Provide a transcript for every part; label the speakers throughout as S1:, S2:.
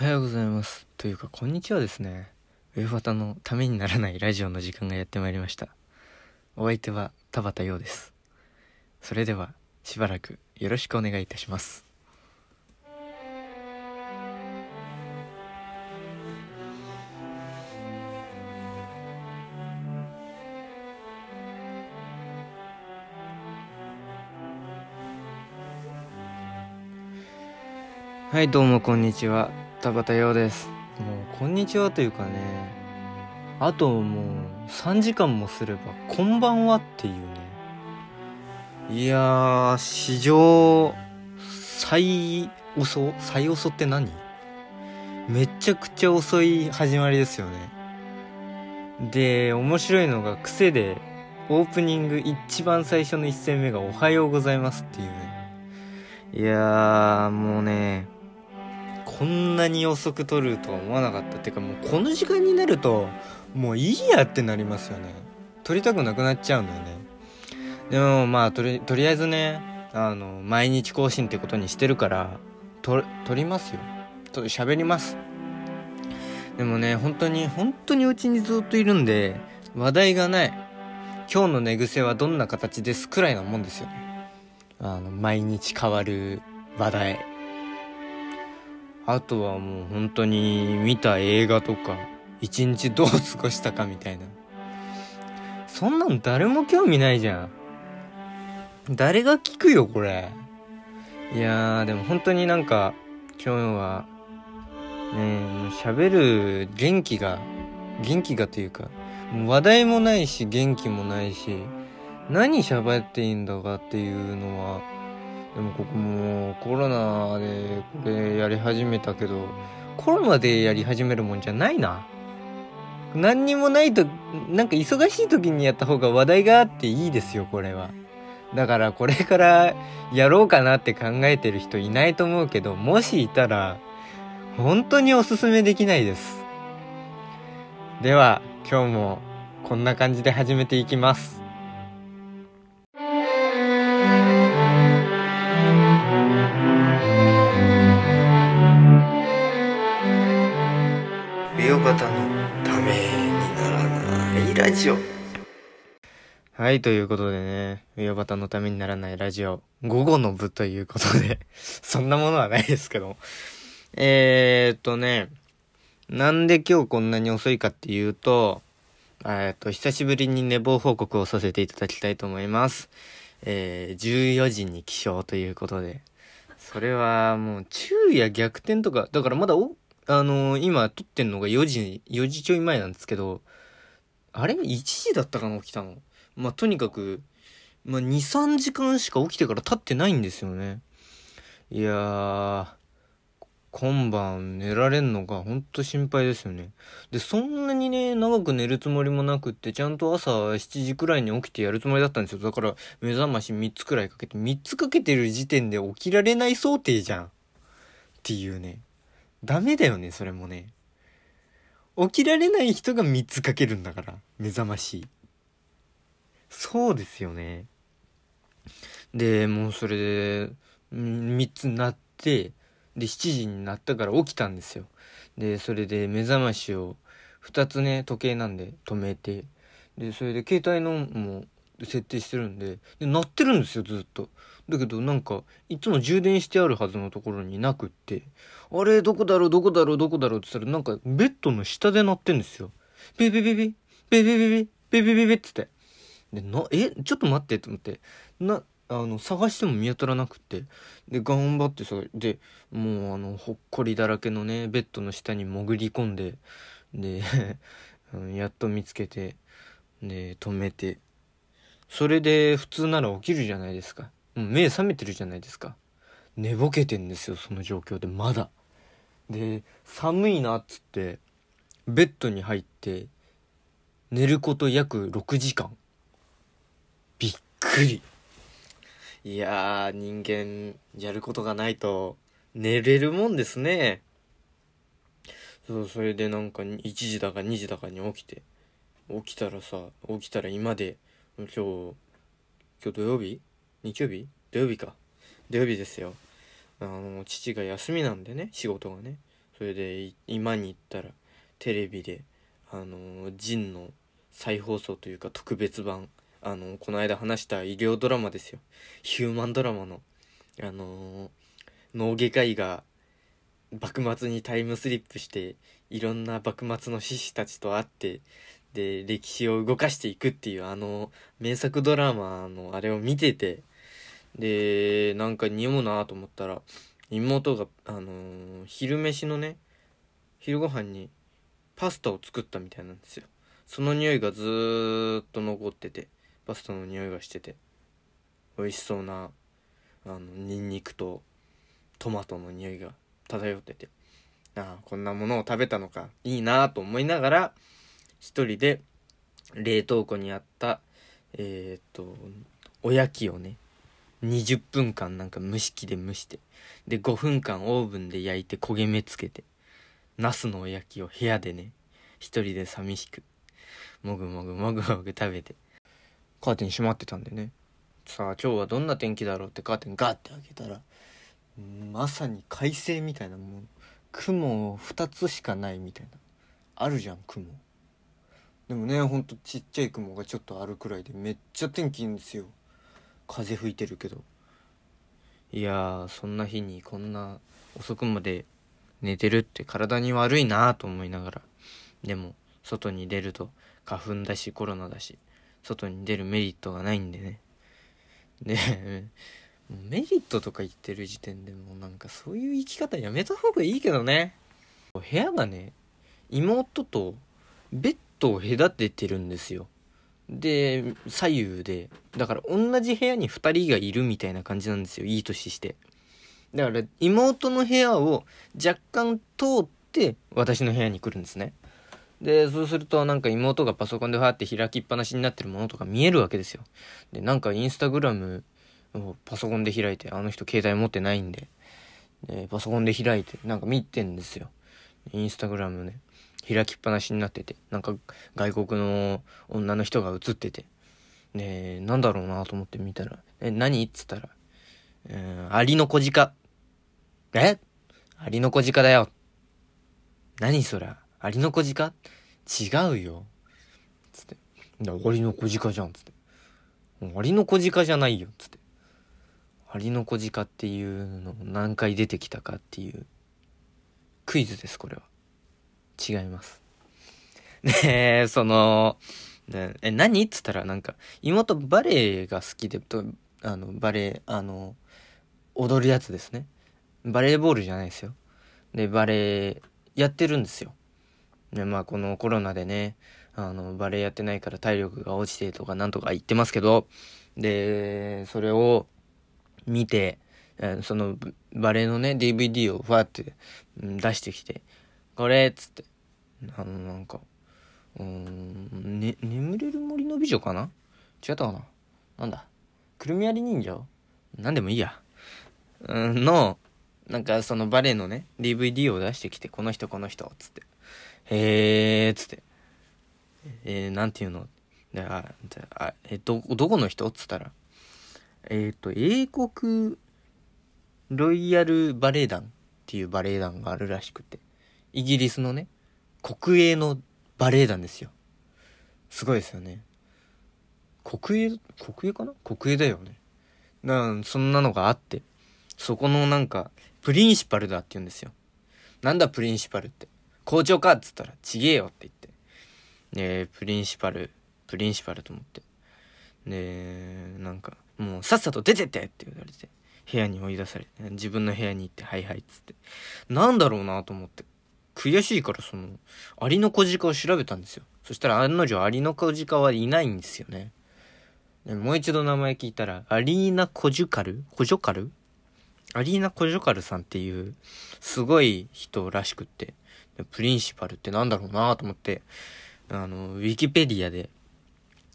S1: おはようございます。というか、こんにちはですね。ウェファタのためにならないラジオの時間がやってまいりました。お相手は田畑陽です。それでは、しばらくよろしくお願いいたします。はい、どうもこんにちは。田畑陽です。もう、こんにちはというかね、あともう3時間もすれば、こんばんはっていうね。いや、史上最遅最遅って何？めちゃくちゃ遅い始まりですよね。で、面白いのが癖で、オープニング一番最初の一戦目がおはようございますっていうね。いやー、もうね、こんなに遅く撮るとは思わなかった。っていうかもうこの時間になるともういいやってなりますよね。撮りたくなくなっちゃうんだよね。でもまあとりとりあえずねあの毎日更新ってことにしてるから撮撮りますよ。と喋ります。でもね本当に本当にうちにずっといるんで話題がない。今日の寝癖はどんな形ですくらいなもんですよね。あの毎日変わる話題。あとはもう本当に見た映画とか一日どう過ごしたかみたいな。そんなん誰も興味ないじゃん。誰が聞くよこれ。いやーでも本当になんか今日はねもう喋る元気が元気がというかう話題もないし元気もないし何喋っていいんだかっていうのはでもここもコロナでこれやり始めたけどコロナでやり始めるもんじゃないな。何にもないとなんか忙しい時にやった方が話題があっていいですよこれは。だからこれからやろうかなって考えてる人いないと思うけどもしいたら本当におすすめできないです。では今日もこんな感じで始めていきます。美容方のためにならないラジオはい、ということでね、美容方のためにならないラジオ、午後の部ということで、そんなものはないですけど。えっとね、なんで今日こんなに遅いかっていうと、えっと、久しぶりに寝坊報告をさせていただきたいと思います。えー、14時に起床ということで、それはもう昼夜逆転とか、だからまだお、あのー今撮ってんのが4時、4時ちょい前なんですけど、あれ ?1 時だったかな起きたの？まあ、とにかく、まあ、2、3時間しか起きてから経ってないんですよね。いやー、今晩寝られんのかほんと心配ですよね。で、そんなにね、長く寝るつもりもなくって、ちゃんと朝7時くらいに起きてやるつもりだったんですよ。だから、目覚まし3つくらいかけて、3つかけてる時点で起きられない想定じゃん。っていうね。ダメだよね、それもね。起きられない人が3つかけるんだから、目覚まし。そうですよね。で、もうそれで、3つなって、で、7時になったから起きたんですよ。で、それで目覚ましを2つね、時計なんで止めて、で、それで携帯のも設定してるんで、で、鳴ってるんですよ、ずっと。だけどなんか、いつも充電してあるはずのところになくって、あれ、どこだろう、どこだろう、どこだろうって言ったら、なんか、ベッドの下で鳴ってんですよ。ベベベベ、ベベベベ、ベベベベっつって。で、な、え、ちょっと待ってと思って、な、あの、探しても見当たらなくて。で、頑張ってさ、で、もうあの、ほっこりだらけのね、ベッドの下に潜り込んで、で、やっと見つけて、で、止めて。それで、普通なら起きるじゃないですか。目覚めてるじゃないですか。寝ぼけてんですよ、その状況で、まだ。で、寒いなっつって、ベッドに入って、寝ること約6時間。びっくり。いやー、人間、やることがないと、寝れるもんですね。そう、それでなんか、1時だか2時だかに起きて、起きたらさ、起きたら今で、今日、今日土曜日日曜日？土曜日か。土曜日ですよ。あの、父が休みなんでね、仕事がね。それで今に行ったらテレビであのジンの再放送というか特別版あのこの間話した医療ドラマですよヒューマンドラマのあの脳外科医が幕末にタイムスリップしていろんな幕末の志士たちと会ってで歴史を動かしていくっていうあの名作ドラマのあれを見ててでなんか匂うなと思ったら妹があのー昼飯のね昼ご飯にパスタを作ったみたいなんですよ。その匂いがずっと残っててパスタの匂いがしてて美味しそうなあのニンニクとトマトの匂いが漂っててああこんなものを食べたのかいいなと思いながら一人で冷凍庫にあったえーっとおやきをね20分間なんか蒸し器で蒸してで5分間オーブンで焼いて焦げ目つけてナスのおやきを部屋でね一人で寂しくもぐもぐもぐもぐ食べてカーテン閉まってたんでね。さあ今日はどんな天気だろうってカーテンガッて開けたらまさに快晴みたいなもん雲2つしかないみたいなあるじゃん雲でもねほんとちっちゃい雲がちょっとあるくらいでめっちゃ天気いいんですよ。風吹いてるけど。いやそんな日にこんな遅くまで寝てるって体に悪いなと思いながら。でも外に出ると花粉だしコロナだし外に出るメリットがないんでね。で メリットとか言ってる時点でもうなんかそういう生き方やめた方がいいけどね。部屋がね妹とベッドを隔ててるんですよ。で左右で。だから同じ部屋に2人がいるみたいな感じなんですよ。いい年して。だから妹の部屋を若干通って私の部屋に来るんですね。でそうするとなんか妹がパソコンでファーって開きっぱなしになってるものとか見えるわけですよ。でなんかインスタグラムをパソコンで開いてあの人携帯持ってないんで。でパソコンで開いてなんか見てんですよ。インスタグラムね。開きっぱなしになっててなんか外国の女の人が映ってて。でなんだろうなと思って見たら「え何?」っつったら「うんアリの小鹿」「え？アリの小鹿だよ」何それ？アリの小鹿？違うよ。つって「アリの小鹿じゃん」つって「アリの小鹿じゃないよ」つって。アリの小鹿っていうの何回出てきたかっていうクイズですこれは。違います。でそのでえ何？っつったらなんか妹バレエが好きでとあのバレエあの踊るやつですね。バレーボールじゃないですよ。でバレエやってるんですよ。でまあこのコロナでねあのバレエやってないから体力が落ちてとかなんとか言ってますけどでそれを見てそのバレエのね DVD をファーって出してきて「これ」っつって。あのなんかうん、ね、眠れる森の美女かな？違ったかな？なんだ？くるみ割り人形？なんでもいいや。うんの、なんかそのバレエのね、DVD を出してきて、この人この人っ、つって。へー、つって。えー、なんていうの？で、あ、じゃあ、え、ど、どこの人っつったら、えっ、と、英国ロイヤルバレエ団っていうバレエ団があるらしくて、イギリスのね、国営のバレエ団ですよ。すごいですよね。国営、国営かな？国営だよね。なそんなのがあって、そこのなんか、プリンシパルだって言うんですよ。なんだプリンシパルって？校長かっつったら、ちげえよって言って。で、プリンシパル、プリンシパルと思って。で、なんか、もうさっさと出てってって言われて、部屋に追い出されて、自分の部屋に行って、はいはいっつって。なんだろうなと思って。悔しいからその、アリの小鹿を調べたんですよ。そしたら案の定アリの小鹿はいないんですよね。もう一度名前聞いたら、アリーナ・コジュカルコジョカルアリーナ・コジョカルさんっていう、すごい人らしくって、プリンシパルってなんだろうなと思って、あの、ウィキペディアで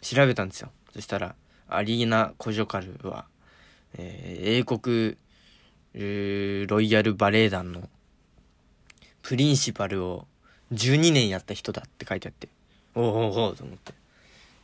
S1: 調べたんですよ。そしたら、アリーナ・コジョカルは、えー英国、ロイヤルバレエ団のプリンシパルを12年やった人だって書いてあって、おうおうおと思って。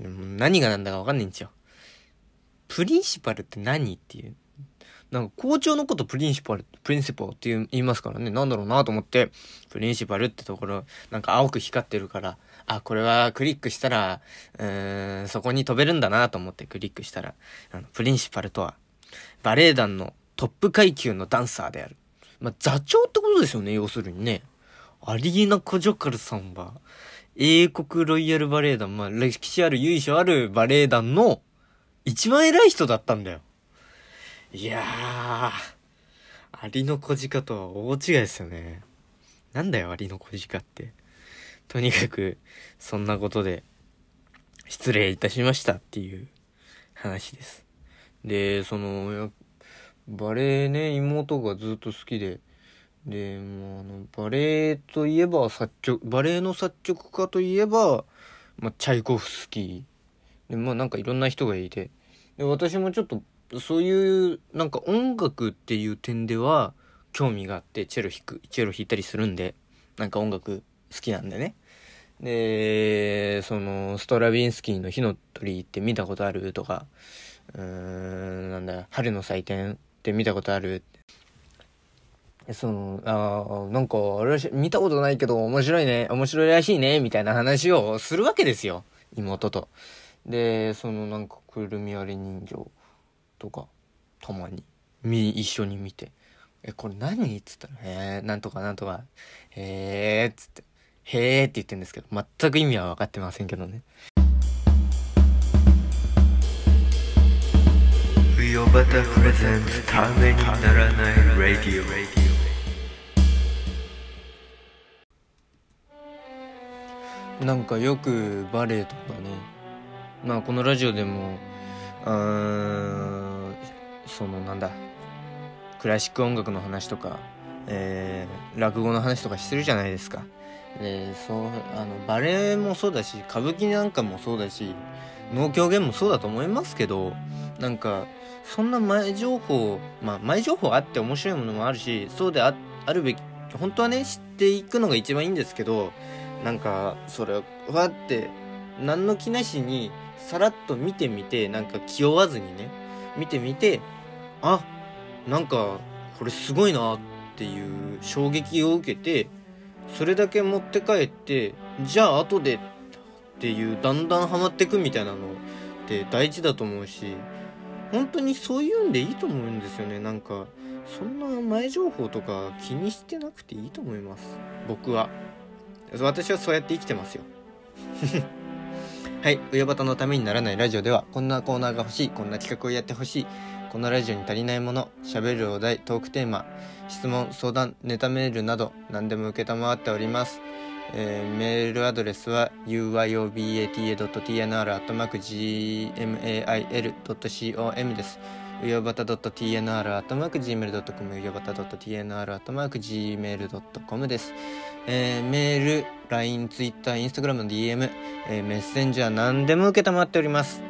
S1: 何がなんだかわかんないんですよ。プリンシパルって何っていう。なんか校長のことプリンシパル、プリンシパルって言いますからね、なんだろうなと思って、プリンシパルってところ、なんか青く光ってるから、あ、これはクリックしたら、うーん、そこに飛べるんだなと思ってクリックしたら、あの、プリンシパルとは、バレエ団のトップ階級のダンサーである。まあ、座長ってことですよね、要するにね。アリーナ・コジョカルさんは、英国ロイヤルバレエ団、まあ、歴史ある由緒あるバレエ団の一番偉い人だったんだよ。いやー、アリの小鹿とは大違いですよね。なんだよ、アリの小鹿って。とにかく、そんなことで、失礼いたしましたっていう話です。で、その、バレエね、妹がずっと好きで、で、もあの、バレエといえば作曲、バレエの作曲家といえば、まあ、チャイコフスキー。で、まあなんかいろんな人がいて、で、私もちょっと、そういう、なんか音楽っていう点では、興味があって、チェロ弾く、チェロ弾いたりするんで、なんか音楽好きなんでね。で、その、ストラビンスキーの火の鳥って見たことある？とか、うーん、なんだ、春の祭典って見たことあるその、あなんか、あれ見たことないけど面白いね、面白いらしいね、みたいな話をするわけですよ。妹と。で、そのなんか、くるみ割り人形とか、たまに、み、一緒に見て。え、これ何？っつったら、へえ、なんとかなんとか、へえ、っつって、へえって言ってるんですけど、全く意味は分かってませんけどね。ヨバタプレゼンツためにならないラディオなんかよくバレエとかね。まあこのラジオでもうそのなんだ。クラシック音楽の話とか、えー、落語の話とかしてるじゃないですか。でそうあのバレエもそうだし歌舞伎なんかもそうだし能狂言もそうだと思いますけどなんかそんな前情報まあ前情報あって面白いものもあるしそうであるべき本当はね知っていくのが一番いいんですけどなんかそれわって何の気なしにさらっと見てみてなんか気負わずにね見てみてあなんかこれすごいなっていう衝撃を受けてそれだけ持って帰ってじゃあ後でっていうだんだんハマってくみたいなのって大事だと思うし本当にそういうんでいいと思うんですよね。なんかそんな前情報とか気にしてなくていいと思います。僕は。私はそうやって生きてますよ。はい。上端のためにならないラジオではこんなコーナーが欲しい。こんな企画をやってほしい。このラジオに足りないもの。喋るお題トークテーマ質問相談ネタメールなど何でも承っております。えー、メールアドレスは uyobata.tnr.gmail.com です。うよばた .tnr.gmail.com うよばた .tnr.gmail.com です。えー、メール、LINE、Twitter、Instagram の DM、えー、メッセンジャー何でも受けたまっております。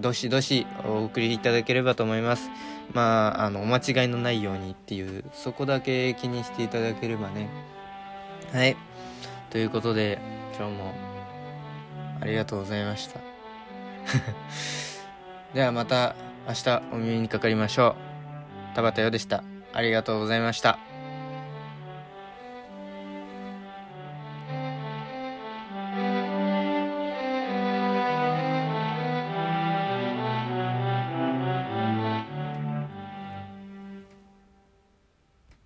S1: どしどしお送りいただければと思います。まあ、あの、お間違いのないようにっていう、そこだけ気にしていただければね。はい。ということで、今日もありがとうございました。ではまた明日お耳にかかりましょう。田畑よでした。ありがとうございました。